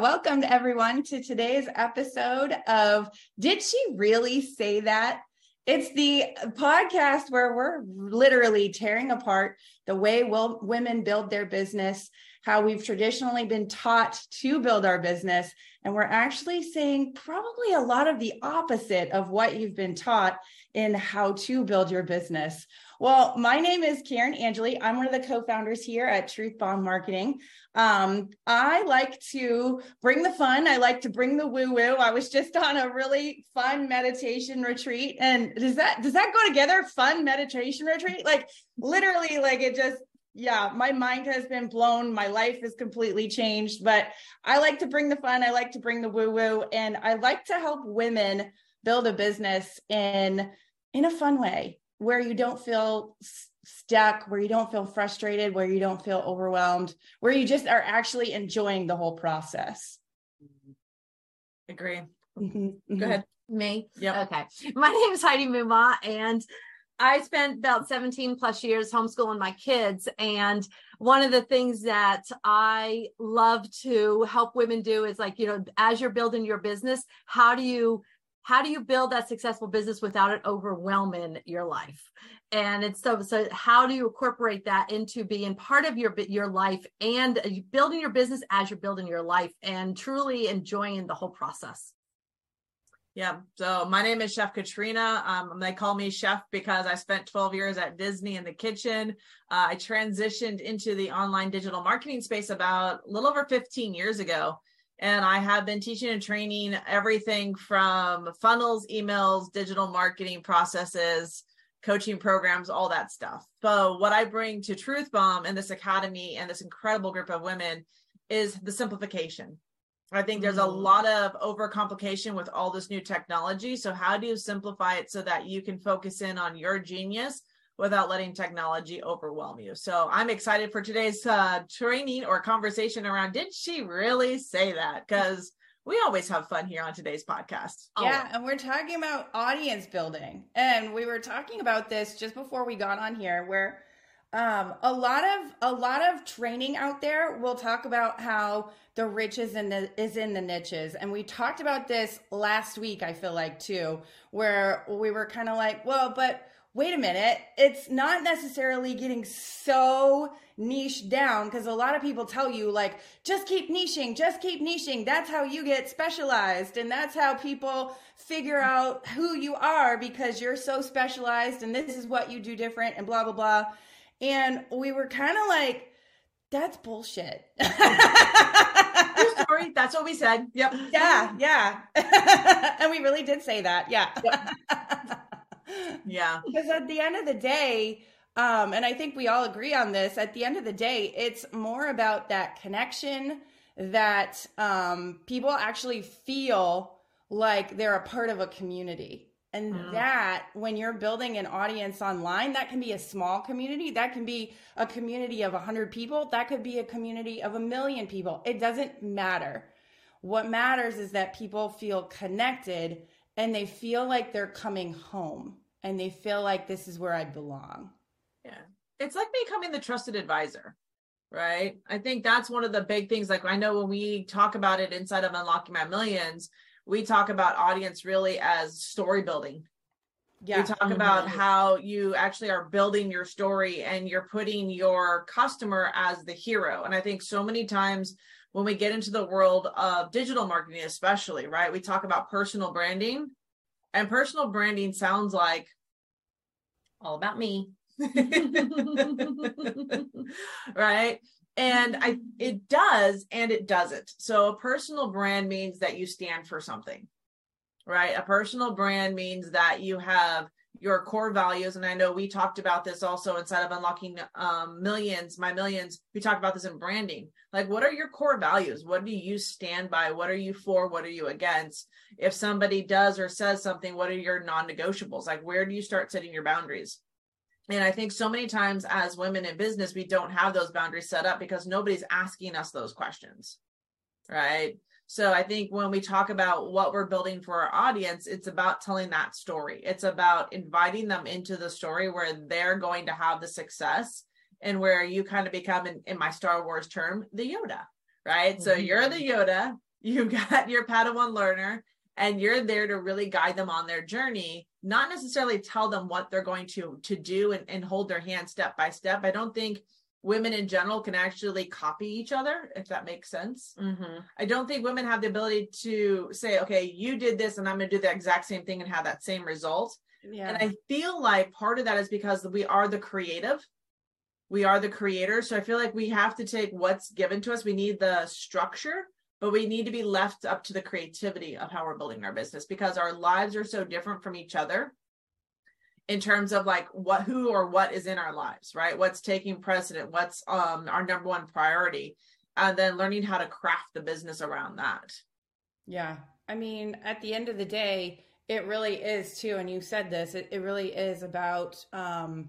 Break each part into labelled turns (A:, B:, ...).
A: Welcome to everyone to today's episode of Did She Really Say That? It's the podcast where we're literally tearing apart the way will, women build their business, how we've traditionally been taught to build our business. And we're actually saying probably a lot of the opposite of what you've been taught in how to build your business. Well, my name is Karen Angeli. I'm one of the co-founders here at Truth Bomb Marketing. Um, I like to bring the fun. I like to bring the woo-woo. I was just on a really fun meditation retreat. And does that does that go together? Fun meditation retreat? Like literally, like it just yeah, my mind has been blown. My life is completely changed. But I like to bring the fun. I like to bring the woo-woo. And I like to help women build a business in in a fun way where you don't feel stuck, where you don't feel frustrated, where you don't feel overwhelmed, where you just are actually enjoying the whole process.
B: Agree. Mm-hmm. Go ahead.
C: Me?
B: Yeah.
C: Okay. My name is Heidi Muma, and I spent about 17 plus years homeschooling my kids. And one of the things that I love to help women do is like, you know, as you're building your business, how do you how do you build that successful business without it overwhelming your life and it's so so how do you incorporate that into being part of your your life and building your business as you're building your life and truly enjoying the whole process
B: yeah. So my name is Chef Katrina. Um, they call me Chef because I spent 12 years at Disney in the kitchen. Uh, I transitioned into the online digital marketing space about a little over 15 years ago. And I have been teaching and training everything from funnels, emails, digital marketing processes, coaching programs, all that stuff. So, what I bring to Truth Bomb and this academy and this incredible group of women is the simplification. I think there's a mm. lot of overcomplication with all this new technology. So, how do you simplify it so that you can focus in on your genius without letting technology overwhelm you. So I'm excited for today's uh, training or conversation around did she really say that? Because we always have fun here on today's podcast.
A: Always. Yeah, and we're talking about audience building. And we were talking about this just before we got on here where um, a lot of a lot of training out there will talk about how the rich is in the is in the niches and we talked about this last week i feel like too where we were kind of like well but wait a minute, it's not necessarily getting so niche down because a lot of people tell you, like, just keep niching, just keep niching. That's how you get specialized. And that's how people figure out who you are because you're so specialized and this is what you do different and blah, blah, blah. And we were kind of like, that's bullshit.
B: story. That's what we said. Yep.
A: Yeah. Yeah. and we really did say that. Yeah.
B: Yep. yeah.
A: Because at the end of the day, um, and I think we all agree on this, at the end of the day, it's more about that connection that um, people actually feel like they're a part of a community. And mm. that, when you're building an audience online, that can be a small community. That can be a community of 100 people. That could be a community of a million people. It doesn't matter. What matters is that people feel connected and they feel like they're coming home and they feel like this is where I belong.
B: Yeah. It's like becoming the trusted advisor, right? I think that's one of the big things. Like I know when we talk about it inside of Unlocking My Millions, we talk about audience really as story building. Yeah. We talk mm-hmm. about how you actually are building your story and you're putting your customer as the hero. And I think so many times when we get into the world of digital marketing, especially, right, we talk about personal branding and personal branding sounds like all about me. right? And I it does and it doesn't. So a personal brand means that you stand for something. Right? A personal brand means that you have your core values. And i know we talked about this also inside of unlocking um, millions my millions. We talked about this in branding. Like what are your core values? What do you stand by? What are you for? What are you against? If somebody does or says something what are your non-negotiables? Like where do you start setting your boundaries? And i think so many times as women in business we don't have those boundaries set up because nobody's asking us those questions right so I think when we talk about what we're building for our audience, it's about telling that story. It's about inviting them into the story where they're going to have the success and where you kind of become, in, in my Star Wars term, the Yoda, right? Mm-hmm. So you're the Yoda you've got your Padawan learner and you're there to really guide them on their journey, not necessarily tell them what they're going to to do and, and hold their hand step by step. I don't think women in general can actually copy each other, if that makes sense.
C: Mm-hmm.
B: I don't think women have the ability to say, okay, you did this and I'm going to do the exact same thing and have that same result.
A: Yeah.
B: And I feel like part of that is because we are the creative. We are the creator. So I feel like we have to take what's given to us. We need the structure, but we need to be left up to the creativity of how we're building our business because our lives are so different from each other in terms of like what who or what is in our lives right what's taking precedent what's um our number one priority and then learning how to craft the business around that
A: Yeah. I mean, at the end of the day, it really is too, and you said this, it, it really is about um,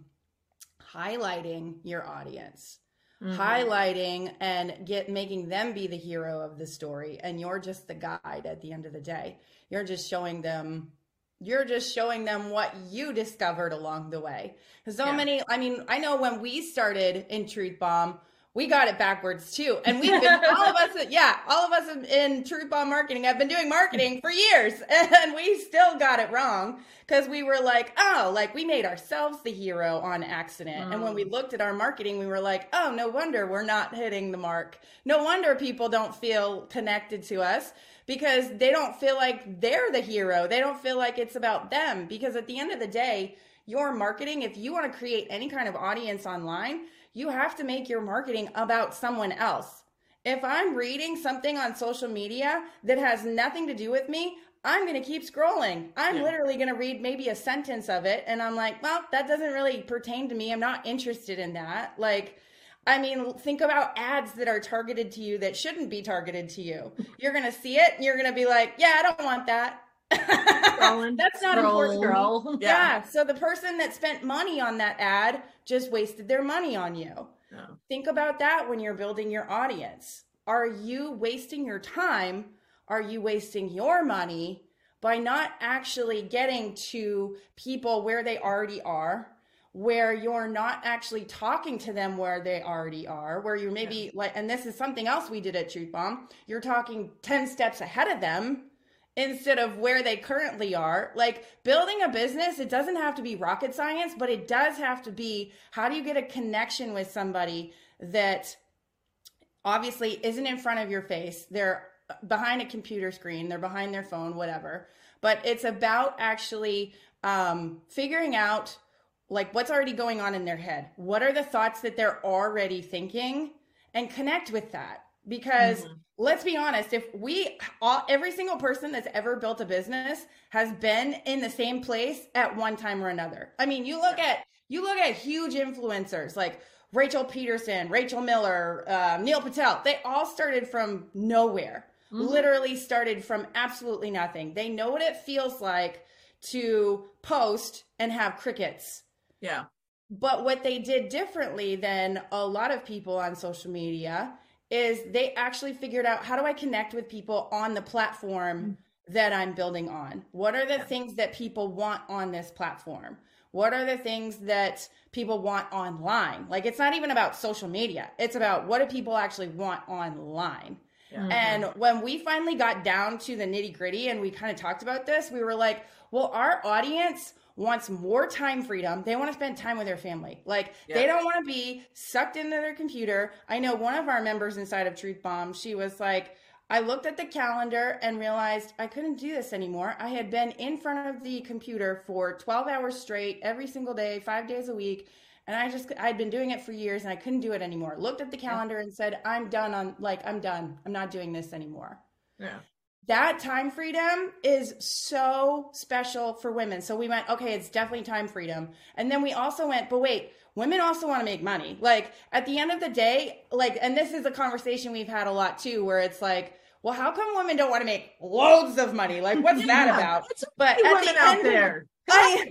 A: highlighting your audience.
B: Mhm.
A: highlighting and get making them be the hero of the story and you're just the guide at the end of the day you're just showing them you're just showing them what you discovered along the way. So
B: Yeah.
A: many i mean i know when we started in truth bomb we got it backwards too. And we've been all of us yeah all of us in- in truth bomb marketing have been doing marketing for years. And we still got it wrong because we were like oh like we made ourselves the hero on accident. And when we mm. looked at our marketing we were like oh no wonder we're not hitting the mark. No wonder people don't feel connected to us because they don't feel like they're the hero they don't feel like it's about them because at the end of the day your marketing if you want to create any kind of audience online you have to make your marketing about someone else if I'm reading something on social media that has nothing to do with me, I'm going to keep scrolling. I'm
B: Yeah.
A: literally going to read maybe a sentence of it and I'm like, well, that doesn't really pertain to me. I'm not interested in that. Like, I mean, think about ads that are targeted to you that shouldn't be targeted to you. You're going to see it and you're going to be like, yeah, I don't want that.
C: Scrolling.
A: That's not
C: Scroll,
A: important.
C: scroll.
B: Yeah.
A: Yeah. So the person that spent money on that ad just wasted their money on you.
B: Yeah.
A: Think about that when you're building your audience. Are you wasting your time? Are you wasting your money by not actually getting to people where they already are? Where you're not actually talking to them where they already are, where you're maybe like, and this is something else we did at Truth Bomb, you're talking 10 steps ahead of them instead of where they currently are. Like building a business, it doesn't have to be rocket science, but it does have to be how do you get a connection with somebody that obviously isn't in front of your face? They're behind a computer screen, they're behind their phone, whatever. But it's about actually um, figuring out like what's already going on in their head. What are the thoughts that they're already thinking and connect with that? Because let's be honest, if we all, every single person that's ever built a business has been in the same place at one time or another. I mean, you look at you look at huge influencers like Rachel Pedersen, Rachel Miller, uh, Neil Patel. They all started from nowhere. Literally started from absolutely nothing. They know what it feels like to post and have crickets.
B: Yeah.
A: But what they did differently than a lot of people on social media is they actually figured out how do I connect with people on the platform mm-hmm. that I'm building on? What are the things that people want on this platform? What are the things that people want online? Like it's not even about social media. It's about what do people actually want online?
B: Yeah. Mm-hmm.
A: And when we finally got down to the nitty gritty and we kind of talked about this, we were like, well, our audience wants more time freedom. They want to spend time with their family. Like they don't want to be sucked into their computer. I know one of our members inside of Truth Bomb, she was like, I looked at the calendar and realized I couldn't do this anymore. I had been in front of the computer for 12 hours straight every single day, 5 days a week, and I just I'd been doing it for years and I couldn't do it anymore. Looked at the calendar and said, "I'm done on like I'm done. I'm not doing this anymore."
B: Yeah.
A: That time freedom is so special for women. So we went, okay, it's definitely time freedom. And then we also went, but wait, women also want to make money. Like at the end of the day, like, and this is a conversation we've had a lot too, where it's like, well, how come women don't want to make loads of money? Like, what's that about? But at
B: women
A: the
B: out
A: end
B: there.
A: I-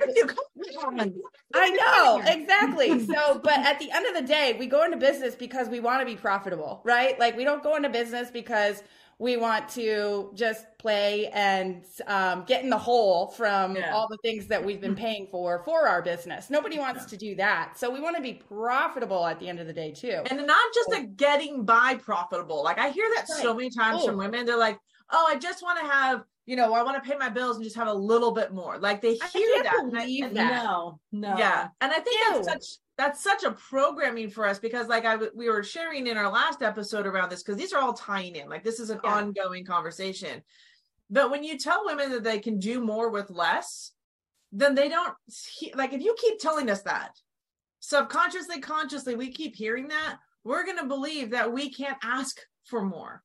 A: I know, exactly. So, but at the end of the day, we go into business because we want to be profitable, right? Like, we don't go into business because we want to just play and um, get in the hole from
B: Yeah.
A: all the things that we've been paying for for our business. Nobody wants to do that. So, we want to be profitable at the end of the day, too.
B: and not just a getting by profitable. Like I hear that so many times
A: Oh.
B: from women. They're like, oh, I just want to have, you know, I want to pay my bills and just have a little bit more. Like they hear that.
C: Believe and that. No, no.
B: Yeah. And I think Ew. that's such that's such a programming for us because like I we were sharing in our last episode around this because these are all tying in. Like this is an yeah. ongoing conversation. But when you tell women that they can do more with less, then they don't like if you keep telling us that subconsciously, consciously, we keep hearing that, we're going to believe that we can't ask for more,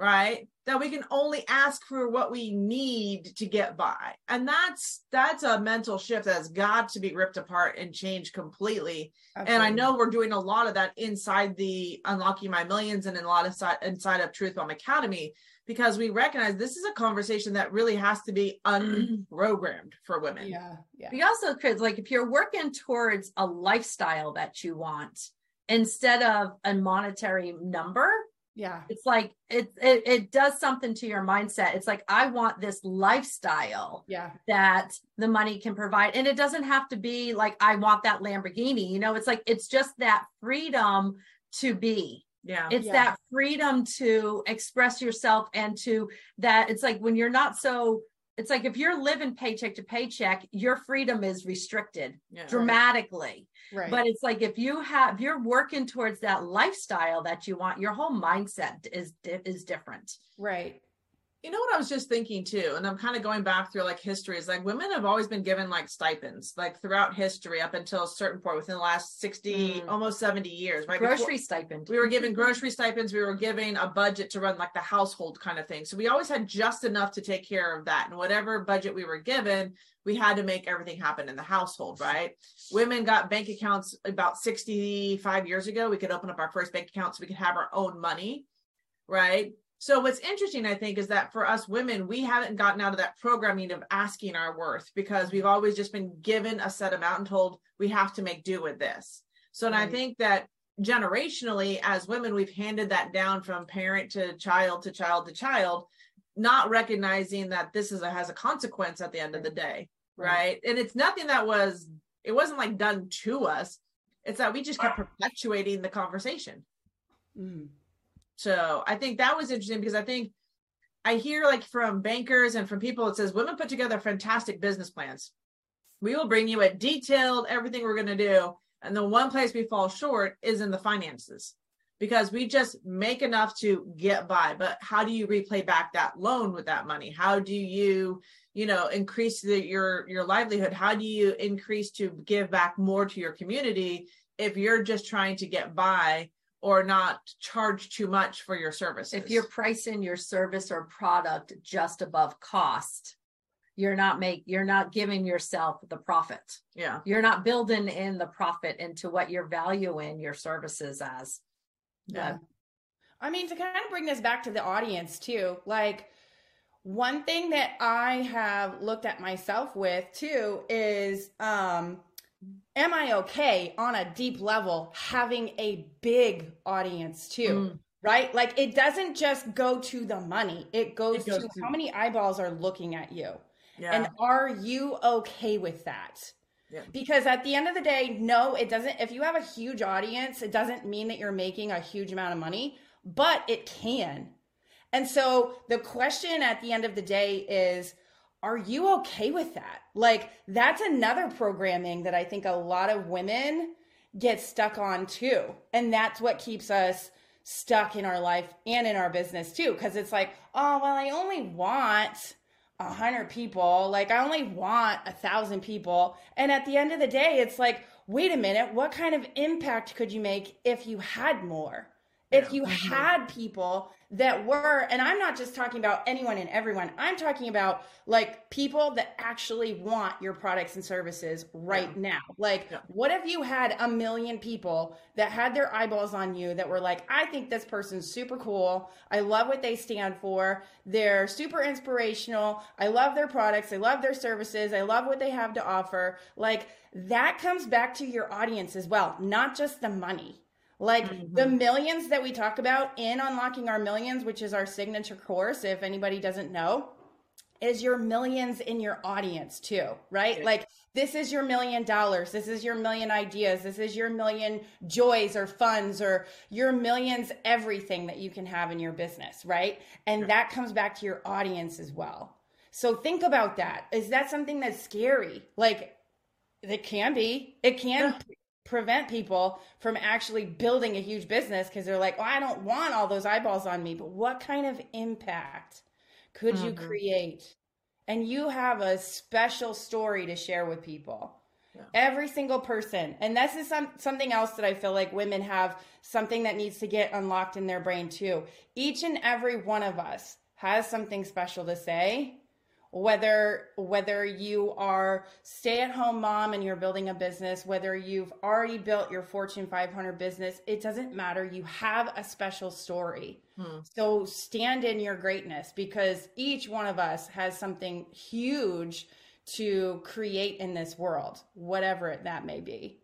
B: right? That we can only ask for what we need to get by. And that's that's a mental shift that's got to be ripped apart and changed completely. Absolutely. And I know we're doing a lot of that inside the Unlocking My Millions and in a lot of side, inside of Truth Bomb Academy because we recognize this is a conversation that really has to be unprogrammed for women.
A: Yeah. Yeah.
C: We also could like if you're working towards a lifestyle that you want instead of a monetary number.
A: Yeah.
C: It's like it, it it does something to your mindset. It's like I want this lifestyle
A: yeah.
C: that the money can provide. And it doesn't have to be like I want that Lamborghini. You know, it's like it's just that freedom to be
B: yeah.
C: It's
A: yeah.
C: that freedom to express yourself and to that it's like when you're not so it's like if you're living paycheck to paycheck, your freedom is restricted yeah, dramatically.
A: Right.
C: But it's like if you have if you're working towards that lifestyle that you want, your whole mindset is is different.
A: Right.
B: You know what I was just thinking too, and I'm kind of going back through like history is like women have always been given like stipends, like throughout history up until a certain point within the last 60, mm. almost 70 years, right?
C: Grocery Before, stipend.
B: We were given grocery stipends, we were given a budget to run like the household kind of thing. So we always had just enough to take care of that. And whatever budget we were given, we had to make everything happen in the household, right? Women got bank accounts about 65 years ago. We could open up our first bank account so we could have our own money, right? So what's interesting, I think, is that for us women, we haven't gotten out of that programming of asking our worth because we've always just been given a set amount and told we have to make do with this. So and I think that generationally, as women, we've handed that down from parent to child to child to child, not recognizing that this is a, has a consequence at the end of the day, right? right? And it's nothing that was it wasn't like done to us. It's that we just kept perpetuating the conversation. Mm. So I think that was interesting because I think I hear like from bankers and from people, it says women put together fantastic business plans. We will bring you a detailed everything we're going to do. And the one place we fall short is in the finances because we just make enough to get by. But how do you replay back that loan with that money? How do you, you know, increase the, your your livelihood? How do you increase to give back more to your community if you're just trying to get by or not charge too much for your services.
C: If you're pricing your service or product just above cost, you're not make you're not giving yourself the profit.
B: Yeah.
C: You're not building in the profit into what you're valuing your services as.
A: Yeah. I mean to kind of bring this back to the audience too. Like one thing that I have looked at myself with too is um am I okay on a deep level having a big audience too? Mm. Right? Like it doesn't just go to the money, it goes, it goes to, to, how many eyeballs are looking at you. Yeah. And are you okay with that? Yeah. Because at the end of the day, no, it doesn't. If you have a huge audience, it doesn't mean that you're making a huge amount of money, but it can. And so the question at the end of the day is are you okay with that? Like, that's another programming that I think a lot of women get stuck on too. And that's what keeps us stuck in our life and in our business too. Cause it's like, oh, well, I only want a hundred people. Like, I only want a thousand people. And at the end of the day, it's like, wait a minute, what kind of impact could you make if you had more? If you mm-hmm. had people that were, and I'm not just talking about anyone and everyone, I'm talking about like people that actually want your products and services right yeah. now. Like, yeah. what if you had a million people that had their eyeballs on you that were like, I think this person's super cool. I love what they stand for. They're super inspirational. I love their products. I love their services. I love what they have to offer. Like, that comes back to your audience as well, not just the money. Like mm-hmm. the millions that we talk about in Unlocking Our Millions, which is our signature course, if anybody doesn't know, is your millions in your audience too, right? Like this is your million dollars. This is your million ideas. This is your million joys or funds or your millions everything that you can have in your business, right? And that comes back to your audience as well. So think about that. Is that something that's scary? Like it can be. It can. Prevent people from actually building a huge business because they're like, "Oh, I don't want all those eyeballs on me." But what kind of impact could mm-hmm. you create? And you have a special story to share with people. Yeah. Every single person. And this is some, something else that I feel like women have something that needs to get unlocked in their brain too. Each and every one of us has something special to say whether whether you are stay at home mom and you're building a business whether you've already built your fortune 500 business it doesn't matter. You have a special story. Hmm. so stand in your greatness because each one of us has something huge to create in this world whatever that may be.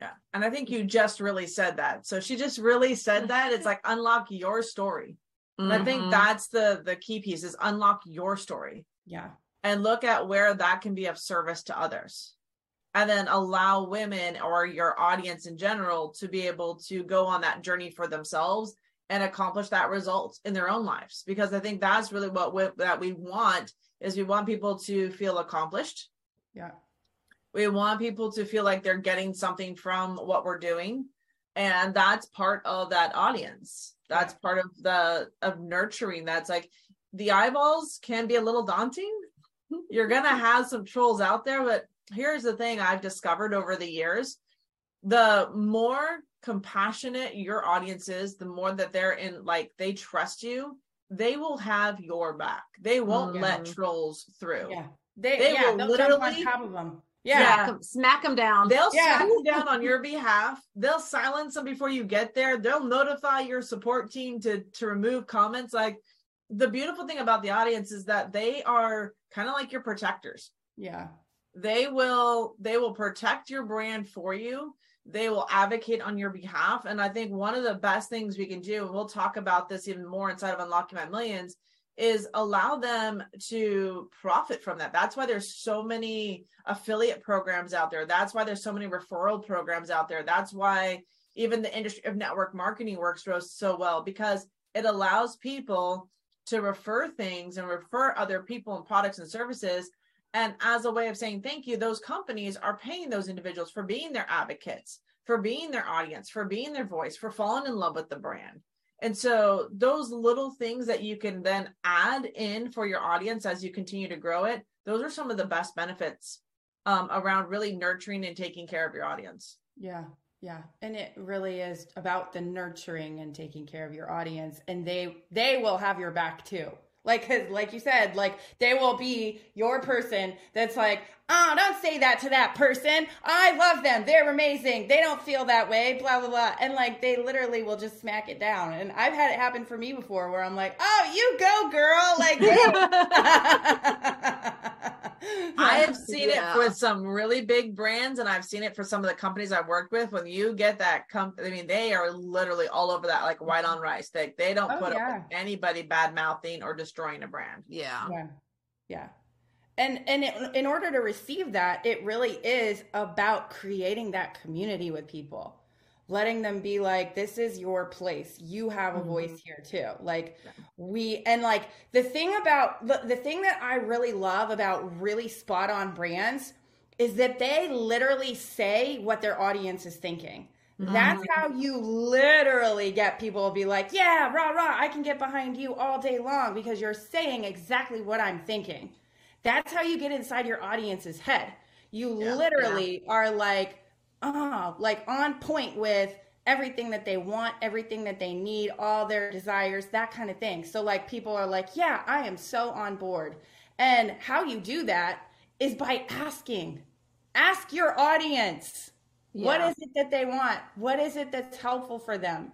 B: Yeah. And i think you just really said that. So she just really said that. It's like unlock your story. Mm-hmm. i think mm-hmm. that's the the key piece is unlock your story
A: yeah.
B: And look at where that can be of service to others. And then allow women or your audience in general to be able to go on that journey for themselves and accomplish that result in their own lives. Because I think that's really what we, that we want is we want people to feel accomplished.
A: Yeah.
B: We want people to feel like they're getting something from what we're doing. And that's part of that audience. That's yeah. part of the of nurturing. That's like the eyeballs can be a little daunting. You're going to have some trolls out there, but here's the thing I've discovered over the years the more compassionate your audience is, the more that they're in, like, they trust you, they will have your back. They won't mm-hmm. let trolls through.
A: Yeah. They, they yeah, will literally on top of them.
C: Yeah. Smack, them, smack them down.
B: They'll
C: yeah.
B: smack you down on your behalf. They'll silence them before you get there. They'll notify your support team to to remove comments. Like the beautiful thing about the audience is that they are kind of like your protectors.
A: Yeah.
B: They will they will protect your brand for you. They will advocate on your behalf. And I think one of the best things we can do, and we'll talk about this even more inside of Unlocking My Millions, is allow them to profit from that. That's why there's so many affiliate programs out there. That's why there's so many referral programs out there. That's why even the industry of network marketing works so well because it allows people to refer things and refer other people and products and services. And as a way of saying thank you, those companies are paying those individuals for being their advocates, for being their audience, for being their voice, for falling in love with the brand. And so those little things that you can then add in for your audience as you continue to grow it, those are some of the best benefits um, around really nurturing and taking care of your audience.
A: Yeah. Yeah, and it really is about the nurturing and taking care of your audience and they they will have your back too. Like like you said, like they will be your person that's like, "Oh, don't say that to that person. I love them. They're amazing. They don't feel that way, blah blah blah." And like they literally will just smack it down. And I've had it happen for me before where I'm like, "Oh, you go, girl." Like
B: I have seen yeah. it with some really big brands, and I've seen it for some of the companies I've worked with. When you get that company, I mean, they are literally all over that, like white on rice. They they don't oh, put yeah. up with anybody bad mouthing or destroying a brand.
C: Yeah,
A: yeah, yeah. And and it, in order to receive that, it really is about creating that community with people letting them be like this is your place you have a mm-hmm. voice here too like yeah. we and like the thing about the, the thing that i really love about really spot on brands is that they literally say what their audience is thinking mm-hmm. that's how you literally get people to be like yeah rah rah i can get behind you all day long because you're saying exactly what i'm thinking that's how you get inside your audience's head you yeah, literally yeah. are like oh, like on point with everything that they want, everything that they need, all their desires, that kind of thing. So like people are like, yeah, I am so on board. And how you do that is by asking. Ask your audience. Yeah. What is it that they want? What is it that's helpful for them?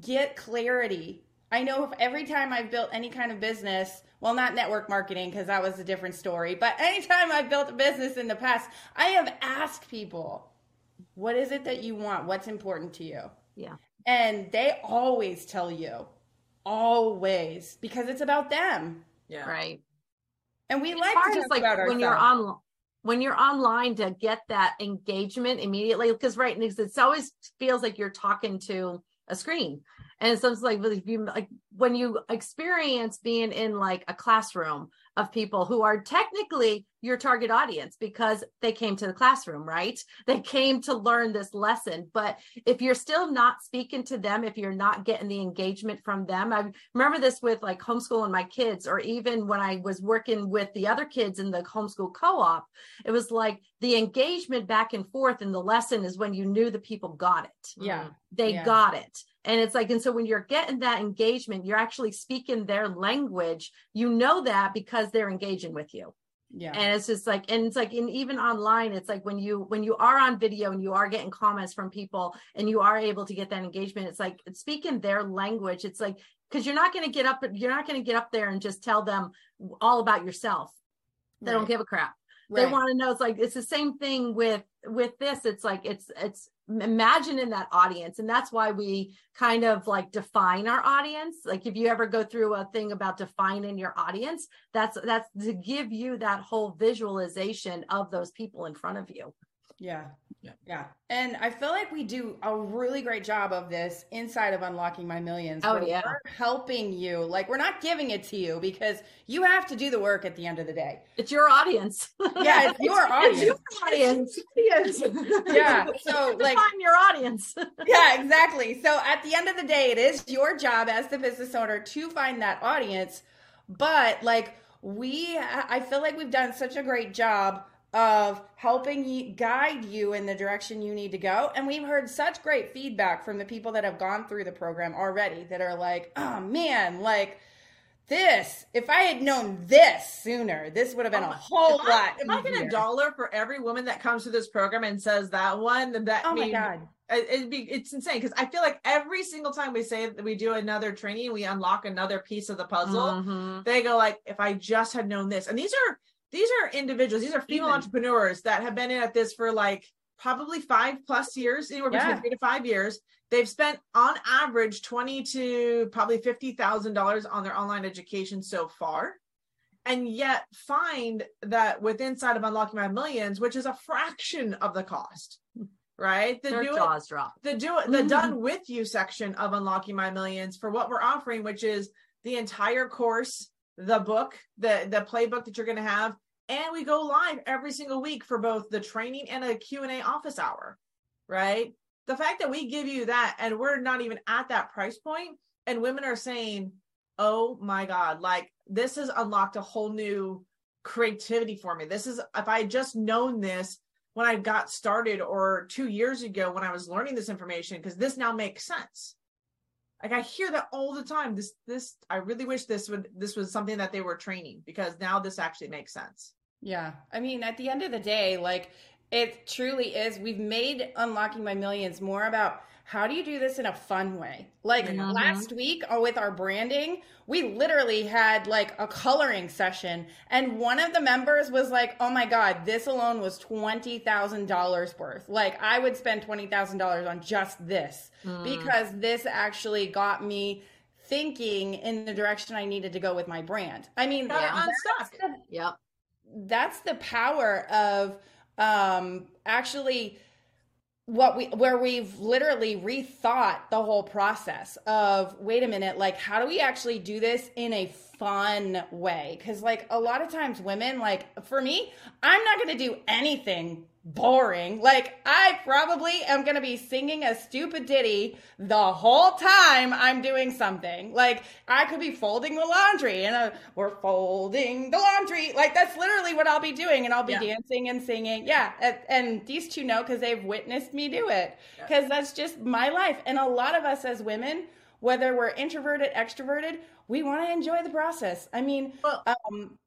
A: Get clarity. I know if every time I've built any kind of business, well, not network marketing because that was a different story, but anytime I've built a business in the past, I have asked people, what is it that you want? What's important to you?
C: Yeah.
A: And they always tell you, always, because it's about them.
B: Yeah.
C: Right.
A: And we it's like to talk
C: like
A: about
C: when you're on when you're online to get that engagement immediately because right it's always feels like you're talking to a screen and so it's like if you like when you experience being in like a classroom of people who are technically your target audience because they came to the classroom, right? They came to learn this lesson. But if you're still not speaking to them, if you're not getting the engagement from them, I remember this with like homeschooling my kids, or even when I was working with the other kids in the homeschool co op, it was like the engagement back and forth in the lesson is when you knew the people got it.
A: Yeah.
C: They
A: yeah.
C: got it. And it's like, and so when you're getting that engagement, you're actually speaking their language. You know that because they're engaging with you.
A: Yeah.
C: And it's just like, and it's like, and even online, it's like when you, when you are on video and you are getting comments from people and you are able to get that engagement, it's like it's speaking their language. It's like, cause you're not going to get up, you're not going to get up there and just tell them all about yourself. They right. don't give a crap. Right. They want to know. It's like, it's the same thing with, with this. It's like, it's, it's, imagine in that audience. And that's why we kind of like define our audience. Like if you ever go through a thing about defining your audience that's that's to give you that whole visualization of those people in front of you
A: yeah yeah. Yeah. And I feel like we do a really great job of this inside of Unlocking My Millions.
C: Oh, yeah.
A: We're helping you. Like, we're not giving it to you because you have to do the work at the end of the day.
C: It's your audience.
A: Yeah, it's your audience.
C: It's your audience.
A: Yeah. So, like,
C: find your audience.
A: yeah, exactly. So, at the end of the day, it is your job as the business owner to find that audience. But, like, we, I feel like we've done such a great job of helping you guide you in the direction you need to go. And we've heard such great feedback from the people that have gone through the program already that are like, oh man, like this, if I had known this sooner, this would have been oh, a whole
B: if
A: lot.
B: I, if I get a dollar for every woman that comes to this program and says that one, then that
A: oh
B: mean,
A: my God.
B: It'd be it's insane because I feel like every single time we say that we do another training, we unlock another piece of the puzzle. Mm-hmm. They go like, if I just had known this, and these are these are individuals, these are female Even. entrepreneurs that have been in at this for like probably five plus years, anywhere between yeah. three to five years. They've spent on average twenty to probably fifty thousand dollars on their online education so far, and yet find that with inside of unlocking my millions, which is a fraction of the cost, right?
C: The Their do jaws it, drop.
B: The do it, the mm-hmm. done with you section of unlocking my millions for what we're offering, which is the entire course the book, the the playbook that you're going to have, and we go live every single week for both the training and a Q&A office hour, right? The fact that we give you that and we're not even at that price point and women are saying, "Oh my god, like this has unlocked a whole new creativity for me. This is if I had just known this when I got started or 2 years ago when I was learning this information because this now makes sense." like i hear that all the time this this i really wish this would this was something that they were training because now this actually makes sense
A: yeah i mean at the end of the day like it truly is we've made unlocking my millions more about how do you do this in a fun way? Like mm-hmm. last week uh, with our branding, we literally had like a coloring session, and one of the members was like, Oh my God, this alone was $20,000 worth. Like, I would spend $20,000 on just this mm. because this actually got me thinking in the direction I needed to go with my brand. I mean,
B: yeah, unstuck.
C: The, yep.
A: That's the power of um actually what we where we've literally rethought the whole process of wait a minute like how do we actually do this in a fun way? Because like a lot of times women like for me i'm not going to do anything boring. Like, I probably am going to be singing a stupid ditty the whole time I'm doing something. Like, I could be folding the laundry and uh, we're folding the laundry. Like, that's literally what I'll be doing. And I'll be yeah. dancing and singing. Yeah. And, and these two know because they've witnessed me do it because yeah. that's just my life. And a lot of us as women, whether we're introverted, extroverted, we want to enjoy the process. I mean, well, um,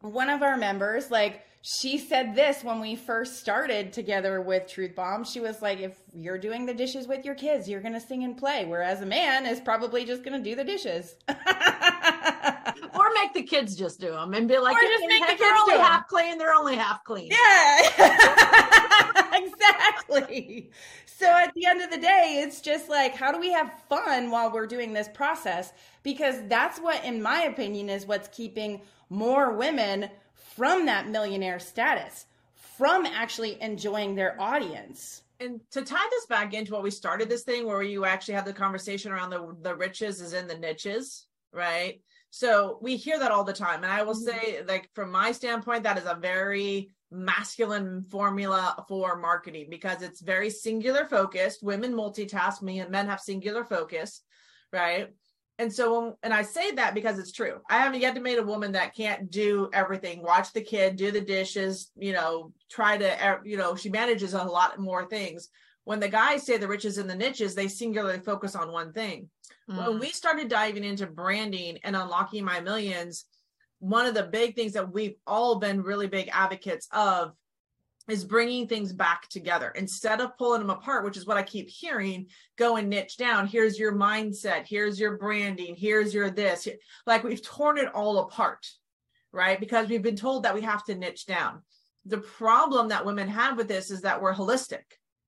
A: one of our members, like, she said this when we first started together with Truth Bomb. She was like, if you're doing the dishes with your kids, you're going to sing and play. Whereas a man is probably just going to do the dishes.
C: or make the kids just do them and be like,
A: or just make the kids
C: they're only
A: half
C: clean, they're only half clean.
A: Yeah, exactly. So at the end of the day, it's just like, how do we have fun while we're doing this process? Because that's what, in my opinion, is what's keeping more women from that millionaire status from actually enjoying their audience.
B: And to tie this back into what we started this thing, where you actually have the conversation around the the riches is in the niches, right? So we hear that all the time, and I will mm-hmm. say, like from my standpoint, that is a very masculine formula for marketing because it's very singular focused. Women multitask, men have singular focus, right? And so when, and i say that because it's true. I haven't yet to meet a woman that can't do everything watch the kid do the dishes you know try to you know she manages a lot more things. When the guys say the riches and the niches they singularly focus on one thing. Mm. when we started diving into branding and unlocking my millions one of the big things that we've all been really big advocates of is bringing things back together instead of pulling them apart, which is what I keep hearing. Go and niche down. Here's your mindset. Here's your branding. Here's your this. Like we've torn it all apart, right? Because we've been told that we have to niche down. The problem that women have with this is that we're holistic.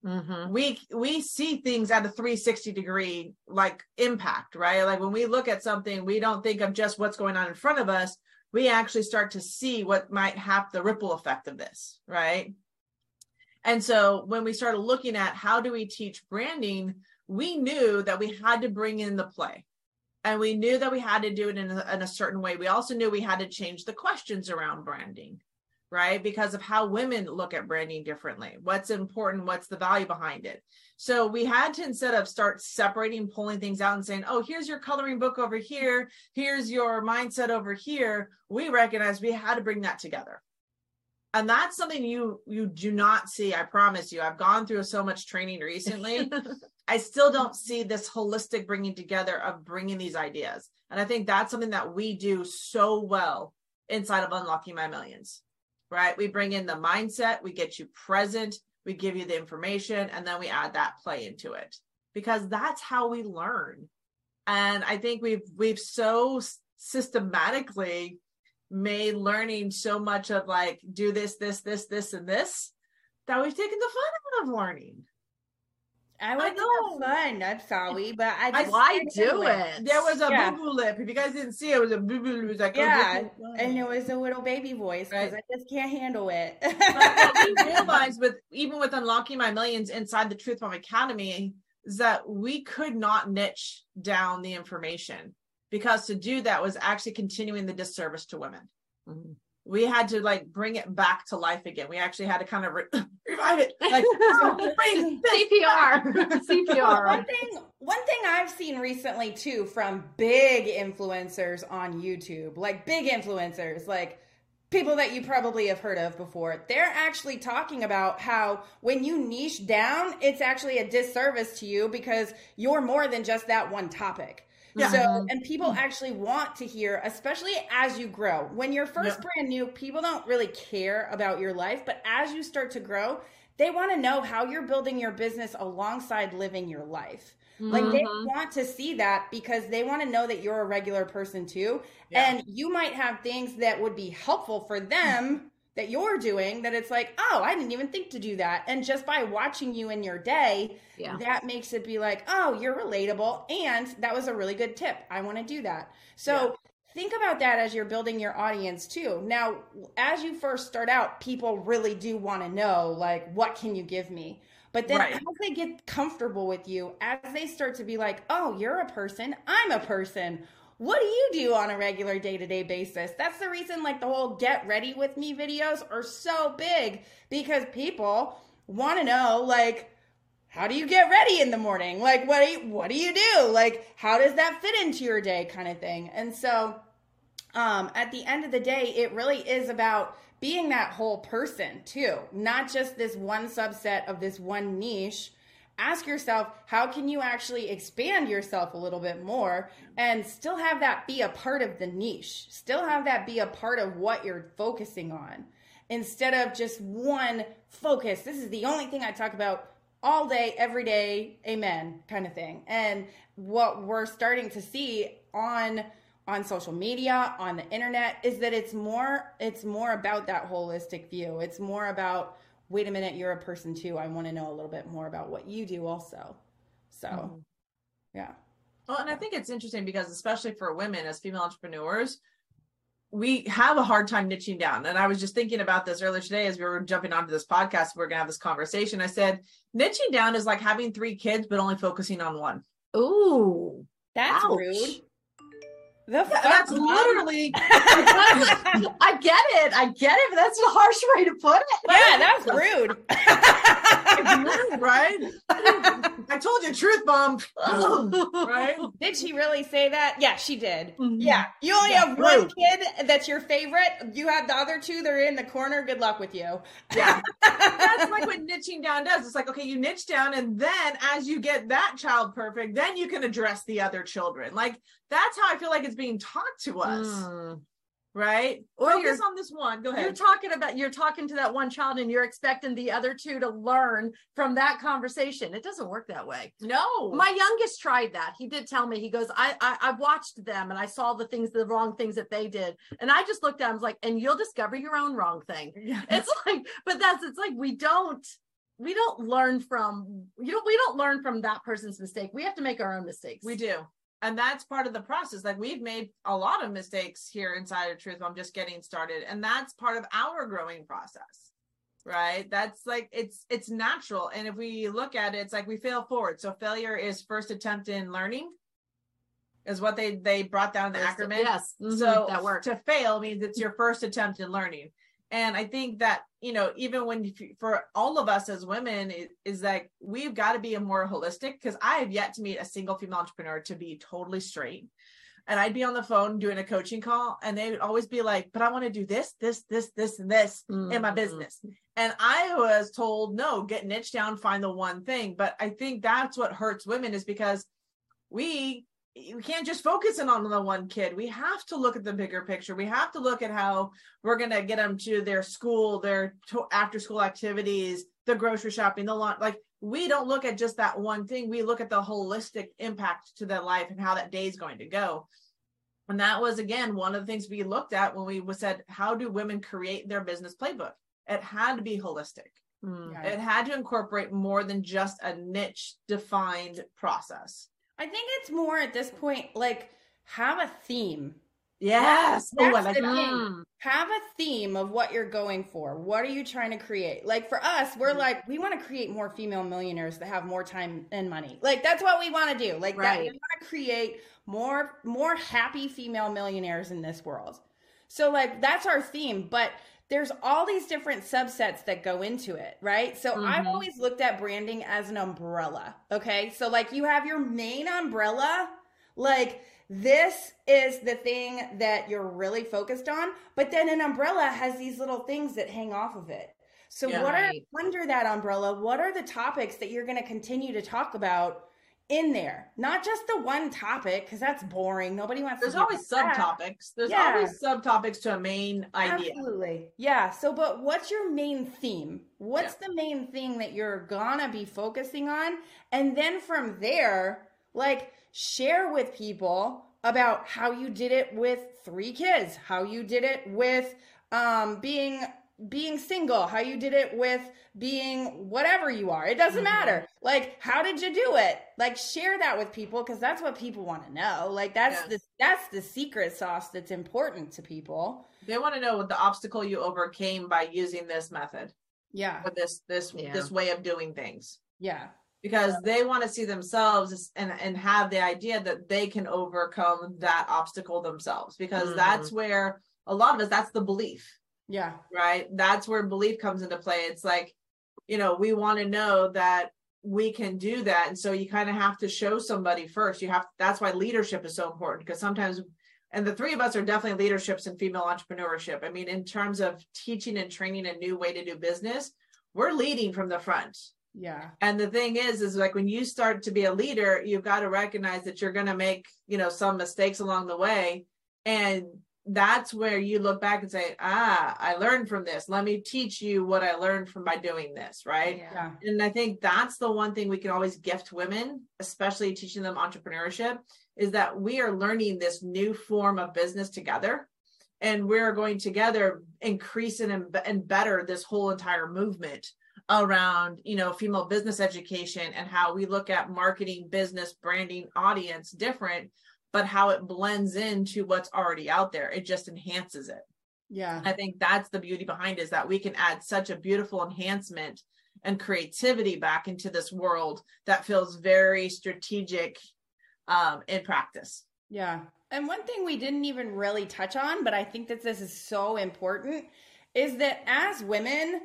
B: Mm-hmm. We we see things at a 360 degree like impact, right? Like when we look at something, we don't think of just what's going on in front of us. We actually start to see what might have the ripple effect of this, right? And so when we started looking at how do we teach branding, we knew that we had to bring in the play. And we knew that we had to do it in a, in a certain way. We also knew we had to change the questions around branding, right? Because of how women look at branding differently. What's important? What's the value behind it? So we had to, instead of start separating, pulling things out and saying, oh, here's your coloring book over here, here's your mindset over here, we recognized we had to bring that together and that's something you you do not see i promise you. I've gone through so much training recently. I still don't see this holistic bringing together of bringing these ideas. And i think that's something that we do so well inside of unlocking my millions right? We bring in the mindset we get you present we give you the information and then we add that play into it. Because that's how we learn. And i think we've we've so systematically made learning so much of like do this, this, this, this, and this that we've taken the fun out of learning.
A: I would know fun. I'm sorry, but I
C: just why do it?
B: There was a yeah. boo boo lip. If you guys didn't see it, it was a boo boo. lip. It was like oh,
A: yeah, and it was a little baby voice because right. I just can't handle it.
B: we realized with even with unlocking my millions inside the Truth Bomb Academy is that we could not niche down the information because to do that was actually continuing the disservice to women. Mm-hmm. We had to like bring it back to life again. We actually had to kind of re- revive it, like
C: CPR, CPR.
A: One thing, one thing I've seen recently too from big influencers on YouTube, like big influencers, like people that you probably have heard of before, they're actually talking about how when you niche down, it's actually a disservice to you because you're more than just that one topic. Yeah. So, and people actually want to hear, especially as you grow. When you're first yep. brand new, people don't really care about your life, but as you start to grow, they want to know how you're building your business alongside living your life. Mm-hmm. Like they mm-hmm. want to see that because they want to know that you're a regular person too. Yeah. And you might have things that would be helpful for them that you're doing that it's like, oh, I didn't even think to do that. And just by watching you in your day, yeah. that makes it be like, oh, you're relatable. And that was a really good tip. I want to do that. So yeah. think about that as you're building your audience too. Now, as you first start out, people really do want to know, like, what can you give me? But then right. as they get comfortable with you, as they start to be like, oh, you're a person, I'm a person what do you do on a regular day-to-day basis? That's the reason like the whole get ready with me videos are so big because people want to know like how do you get ready in the morning? Like what do you what do you do? Like how does that fit into your day kind of thing? And so um at the end of the day it really is about being that whole person too not just this one subset of this one niche ask yourself how can you actually expand yourself a little bit more and still have that be a part of the niche still have that be a part of what you're focusing on instead of just one focus. This is the only thing i talk about all day every day amen kind of thing. And what we're starting to see on on social media on the internet is that it's more it's more about that holistic view. It's more about wait a minute, you're a person too. I want to know a little bit more about what you do also. So, mm-hmm. yeah.
B: Well, and I think it's interesting because, especially for women as female entrepreneurs, we have a hard time niching down. And I was just thinking about this earlier today as we were jumping onto this podcast. We are going to have this conversation. I said, niching down is like having three kids, but only focusing on one.
C: Ooh,
A: that's Ouch. rude.
B: The fuck? That's literally.
C: I get it. I get it, but that's a harsh way to put it.
A: Yeah, that's rude.
B: right? I told you, truth bomb. right?
A: Did she really say that? Yeah, she did. Mm-hmm. Yeah. You only yeah, have rude. one kid that's your favorite. You have the other two They're in the corner. Good luck with you.
B: Yeah. that's like what niching down does. It's like, okay, you niche down, and then as you get that child perfect, then you can address the other children. Like, that's how I feel like it's being taught to us. Mm right? Or Focus on this one. Go ahead.
C: You're talking about you're talking to that one child and you're expecting the other two to learn from that conversation. It doesn't work that way.
B: No.
C: My youngest tried that. He did tell me, he goes, I I, I watched them and I saw the things, the wrong things that they did. And I just looked at him, I was like, and you'll discover your own wrong thing. Yeah. It's like, but that's it's like we don't we don't learn from you know we don't learn from that person's mistake. We have to make our own mistakes.
B: We do and that's part of the process. Like we've made a lot of mistakes here inside of truth i'm just getting started and that's part of our growing process right? That's like it's it's natural and if we look at it it's like we fail forward. So failure is first attempt in learning is what they they brought down the acronym.
C: yes.
B: Mm-hmm, so that works to fail means it's your first attempt in learning and i think that you know even when you, for all of us as women is, that we've got to be a more holistic because i have yet to meet a single female entrepreneur to be totally straight and i'd be on the phone doing a coaching call and they would always be like but i want to do this this this this and this mm-hmm. in my mm-hmm. business and i was told no get niche down find the one thing but i think that's what hurts women is because we we can't just focus in on the one kid. We have to look at the bigger picture. We have to look at how we're going to get them to their school, their to- after school activities, the grocery shopping, the launch. Like we don't look at just that one thing. We look at the holistic impact to their life and how that day is going to go. And that was again one of the things we looked at when we said, how do women create their business playbook? It had to be holistic. Mm. It had to incorporate more than just a niche defined process.
A: I think it's more at this point like have a theme.
B: Yes.
A: That's, that's oh, like the thing. Have a theme of what you're going for. What are you trying to create? Like for us, we're mm-hmm. like, we want to create more female millionaires that have more time and money. Like that's what we want to do. Like right. that we want to create more more happy female millionaires in this world. So like that's our theme, but there's all these different subsets that go into it, right? So mm-hmm. I've always looked at branding as an umbrella. Okay. So, like, you have your main umbrella, like, this is the thing that you're really focused on, but then an umbrella has these little things that hang off of it. So, yeah, what right. are under that umbrella? What are the topics that you're going to continue to talk about in there, not just the one topic because that's boring. Nobody wants.
B: There's always subtopics. There's yeah. always subtopics to a main idea.
A: Absolutely, yeah. So, but what's your main theme? What's yeah. the main thing that you're gonna be focusing on? And then from there, like share with people about how you did it with three kids, how you did it with um, being being single, how you did it with being whatever you are. It doesn't mm-hmm. matter. Like, how did you do it? Like, share that with people because that's what people want to know. Like, that's the that's the secret sauce that's important to people.
B: They want to know what the obstacle you overcame by using this method.
A: Yeah.
B: Or this this yeah. this way of doing things.
A: Yeah.
B: Because yeah. they want to see themselves and and have the idea that they can overcome that obstacle themselves. Because mm-hmm. that's where a lot of us that's the belief
A: yeah.
B: Right. That's where belief comes into play. It's like, you know, we want to know that we can do that. And so you kind of have to show somebody first. You have, that's why leadership is so important because sometimes, and the three of us are definitely leaderships in female entrepreneurship. I mean, in terms of teaching and training a new way to do business, we're leading from the front.
A: Yeah.
B: And the thing is, is like when you start to be a leader, you've got to recognize that you're going to make, you know, some mistakes along the way. And that's where you look back and say, ah, I learned from this. Let me teach you what I learned from by doing this. Right.
A: Yeah.
B: And I think that's the one thing we can always gift women, especially teaching them entrepreneurship, is that we are learning this new form of business together. And we're going together increase and, and better this whole entire movement around you know female business education and how we look at marketing business branding audience different but how it blends into what's already out there. It just enhances it.
A: Yeah.
B: I think that's the beauty behind is that we can add such a beautiful enhancement and creativity back into this world that feels very strategic um, in practice.
A: Yeah. And one thing we didn't even really touch on, but I think that this is so important, is that as women,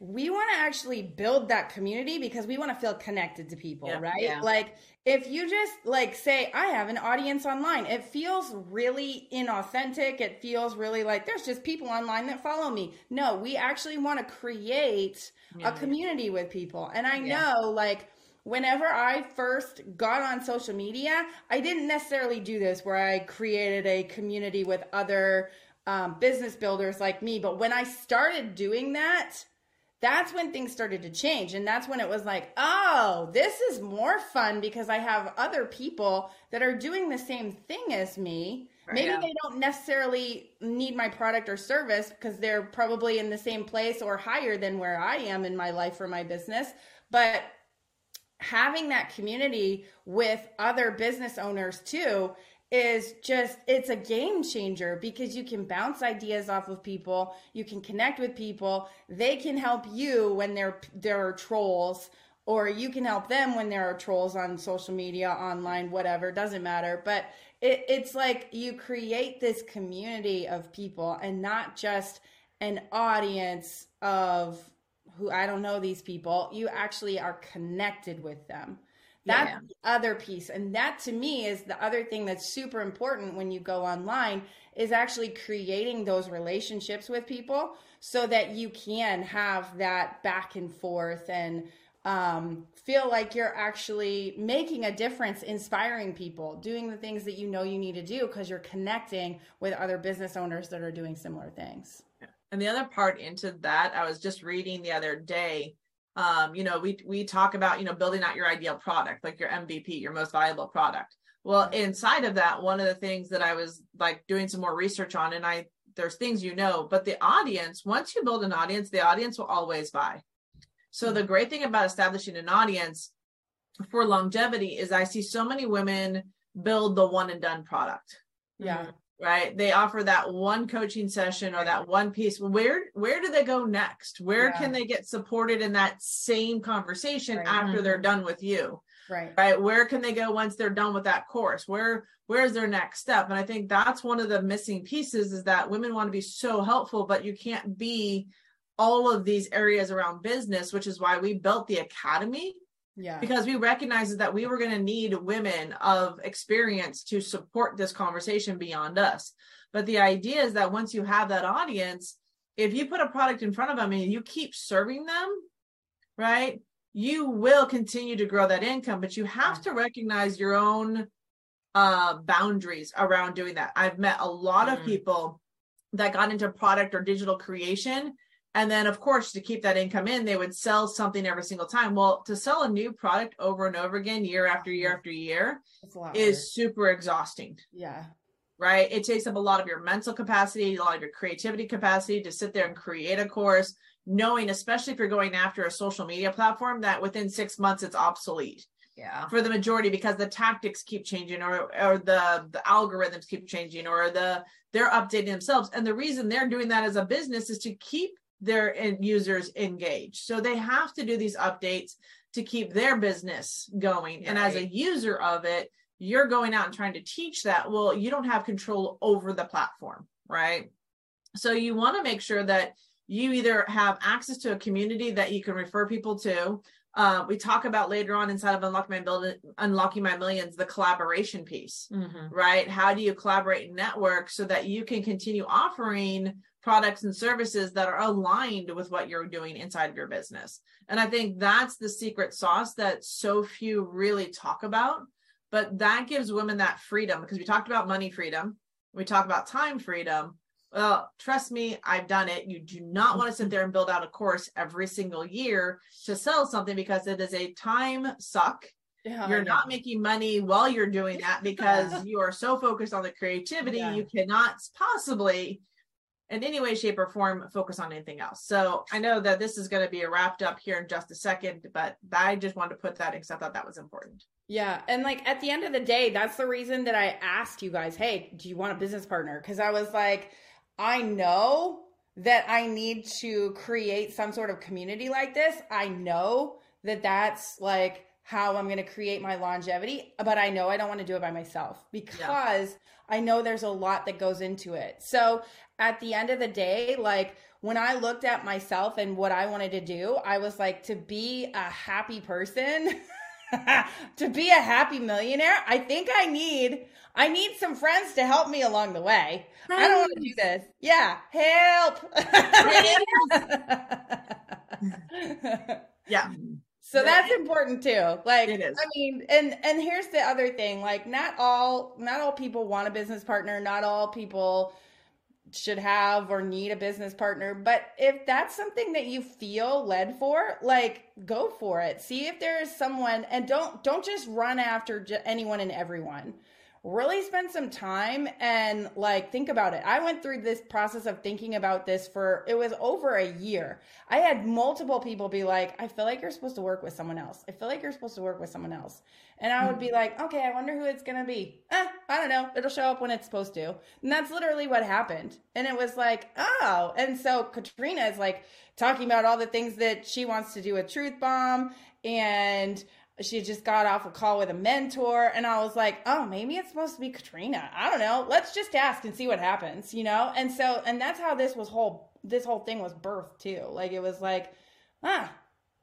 A: we want to actually build that community because we want to feel connected to people, yeah, right? Yeah. Like if you just like say I have an audience online, it feels really inauthentic. It feels really like there's just people online that follow me. No, we actually want to create yeah. a community with people. And I know like whenever I first got on social media, I didn't necessarily do this where I created a community with other um, business builders like me. But when I started doing that, that's when things started to change. And that's when it was like, oh, this is more fun because I have other people that are doing the same thing as me. Right, Maybe yeah. they don't necessarily need my product or service because they're probably in the same place or higher than where I am in my life or my business. But having that community with other business owners too is just it's a game changer because you can bounce ideas off of people you can connect with people they can help you when there there are trolls or you can help them when there are trolls on social media online whatever doesn't matter. But it, it's like you create this community of people and not just an audience of who i don't know these people. You actually are connected with them that's yeah. the other piece. And that to me is the other thing that's super important when you go online is actually creating those relationships with people so that you can have that back and forth and um, feel like you're actually making a difference, inspiring people, doing the things that you know you need to do because you're connecting with other business owners that are doing similar things.
B: And the other part into that, I was just reading the other day um, you know, we we talk about you know building out your ideal product, like your MVP, your most valuable product. Well, inside of that, one of the things that I was like doing some more research on, and I there's things you know, but the audience, once you build an audience, the audience will always buy. So the great thing about establishing an audience for longevity is I see so many women build the one and done product.
A: Yeah
B: right? They offer that one coaching session or that one piece. Where where do they go next? Where yeah. can they get supported in that same conversation right. after mm-hmm. they're done with you?
A: Right.
B: Right? Where can they go once they're done with that course? Where where's their next step? And i think that's one of the missing pieces is that women want to be so helpful but you can't be all of these areas around business which is why we built the academy
A: yeah.
B: Because we recognized that we were going to need women of experience to support this conversation beyond us. But the idea is that once you have that audience, if you put a product in front of them and you keep serving them, right, you will continue to grow that income, but you have to recognize your own uh, boundaries around doing that. I've met a lot mm-hmm. of people that got into product or digital creation and then, of course, to keep that income in, they would sell something every single time. Well, to sell a new product over and over again, year after year after year, is super exhausting.
A: Yeah.
B: Right. It takes up a lot of your mental capacity, a lot of your creativity capacity to sit there and create a course, knowing, especially if you're going after a social media platform, that within six months it's obsolete.
A: Yeah.
B: For the majority, because the tactics keep changing or or the the algorithms keep changing or the they're updating themselves. And the reason they're doing that as a business is to keep their users engaged. So they have to do these updates to keep their business going. Right. And as a user of it, you're going out and trying to teach that. Well, you don't have control over the platform, right? So you want to make sure that you either have access to a community that you can refer people to. Uh, we talk about later on inside of unlocking my build unlocking my millions the collaboration piece mm-hmm. right how do you collaborate and network so that you can continue offering products and services that are aligned with what you're doing inside of your business. And I think that's the secret sauce that so few really talk about. But that gives women that freedom because we talked about money freedom, we talk about time freedom. Well, trust me, I've done it. You do not want to sit there and build out a course every single year to sell something because it is a time suck. Yeah, you're not making money while you're doing that because you are so focused on the creativity, yeah. you cannot possibly in any way, shape, or form focus on anything else. So I know that this is going to be wrapped up here in just a second, but I just wanted to put that because I thought that was important.
A: Yeah. And like at the end of the day, that's the reason that I asked you guys, hey, do you want a business partner? Because I was like, I know that I need to create some sort of community like this. I know that that's like how I'm going to create my longevity, but I know I don't want to do it by myself because yeah. I know there's a lot that goes into it. So at the end of the day, like when I looked at myself and what I wanted to do, I was like, to be a happy person, to be a happy millionaire, I think I need I need some friends to help me along the way. Friends. I don't want to do this. Yeah, help.
B: yeah.
A: So that's important too. Like I mean, and and here's the other thing, like not all not all people want a business partner, not all people should have or need a business partner. But if that's something that you feel led for, like go for it. See if there is someone and don't don't just run after anyone and everyone really spend some time and like think about it. I went through this process of thinking about this for it was over a year. I had multiple people be like, I feel like you're supposed to work with someone else. I feel like you're supposed to work with someone else. And I would be like, okay, I wonder who it's going to be. Eh, I don't know. It'll show up when it's supposed to. And that's literally what happened. And it was like, oh. And so Katrina is like talking about all the things that she wants to do with Truth Bomb and she just got off a call with a mentor and i was like oh maybe it's supposed to be Katrina. I don't know. Let's just ask and see what happens you know? And so and that's how this was whole this whole thing was birthed too. Like it was like ah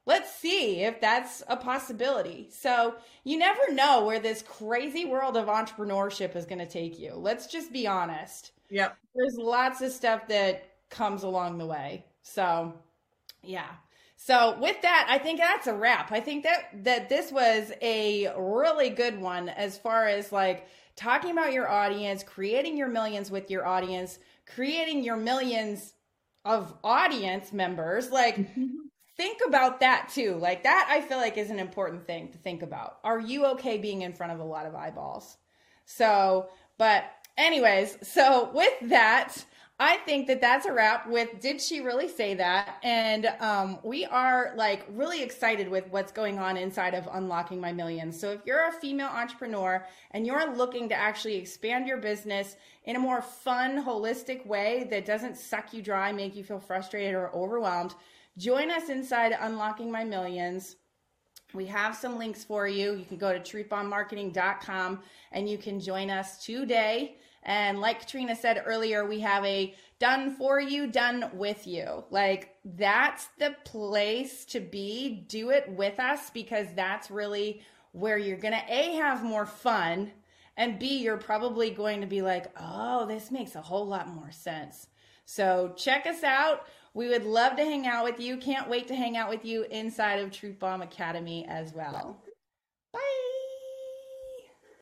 A: let's see if that's a possibility. So you never know where this crazy world of entrepreneurship is going to take you. Let's just be honest.
B: Yep.
A: There's lots of stuff that comes along the way. So yeah so with that, I think that's a wrap. I think that that this was a really good one as far as like talking about your audience, creating your millions with your audience, creating your millions of audience members. Like mm-hmm. think about that too. Like that I feel like is an important thing to think about. Are you okay being in front of a lot of eyeballs? So, but anyways, so with that, I think that that's a wrap with Did She Really Say That? And um, we are like really excited with what's going on inside of Unlocking My Millions. So if you're a female entrepreneur and you're looking to actually expand your business in a more fun, holistic way that doesn't suck you dry, make you feel frustrated or overwhelmed, join us inside Unlocking My Millions. We have some links for you. You can go to truthbombmarketing.com and you can join us today and like Katrina said earlier, we have a done for you, done with you. Like that's the place to be. Do it with us because that's really where you're going to A, have more fun, and B, you're probably going to be like, oh, this makes a whole lot more sense. So check us out. We would love to hang out with you. Can't wait to hang out with you inside of Truth Bomb Academy as well.